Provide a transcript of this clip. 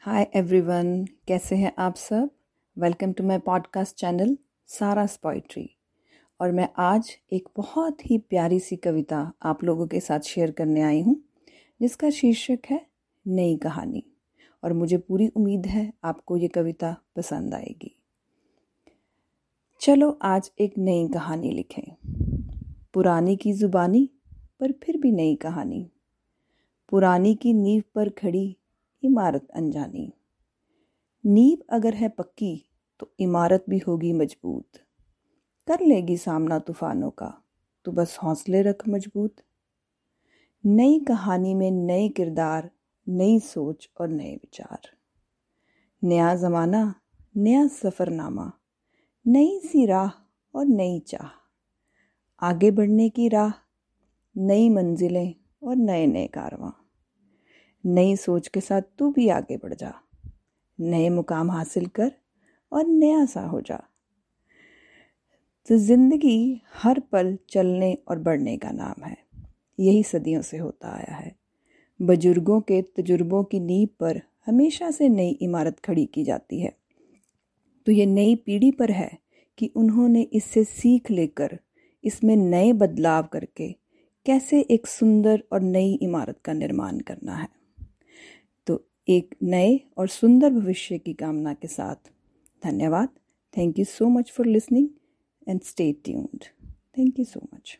Hi everyone कैसे हैं आप सब? Welcome to my podcast channel Sara's poetry और मैं आज एक बहुत ही प्यारी सी कविता आप लोगों के साथ शेयर करने आई हूँ, जिसका शीर्षक है नई कहानी। और मुझे पूरी उम्मीद है आपको ये कविता पसंद आएगी। चलो आज एक नई कहानी लिखें। पुरानी की ज़ुबानी पर फिर भी नई कहानी। पुरानी की नींव पर खड़ी इमारत अनजानी। नींव अगर है पक्की तो इमारत भी होगी मज़बूत। कर लेगी सामना तूफानों का तो बस हौसले रख मज़बूत। नई कहानी में नए किरदार, नई सोच और नए विचार। नया ज़माना, नया सफ़रनामा, नई सी राह और नई चाह। आगे बढ़ने की राह, नई मंजिलें और नए नए कारवां। नई सोच के साथ तू भी आगे बढ़ जा। नए मुकाम हासिल कर और नया सा हो जा। तो ज़िंदगी हर पल चलने और बढ़ने का नाम है। यही सदियों से होता आया है। बुज़ुर्गों के तजुर्बों की नींव पर हमेशा से नई इमारत खड़ी की जाती है। तो ये नई पीढ़ी पर है कि उन्होंने इससे सीख लेकर इसमें नए बदलाव करके कैसे एक सुंदर और नई इमारत का निर्माण करना है। एक नए और सुंदर भविष्य की कामना के साथ। धन्यवाद। Thank you so much for listening and stay tuned thank you so much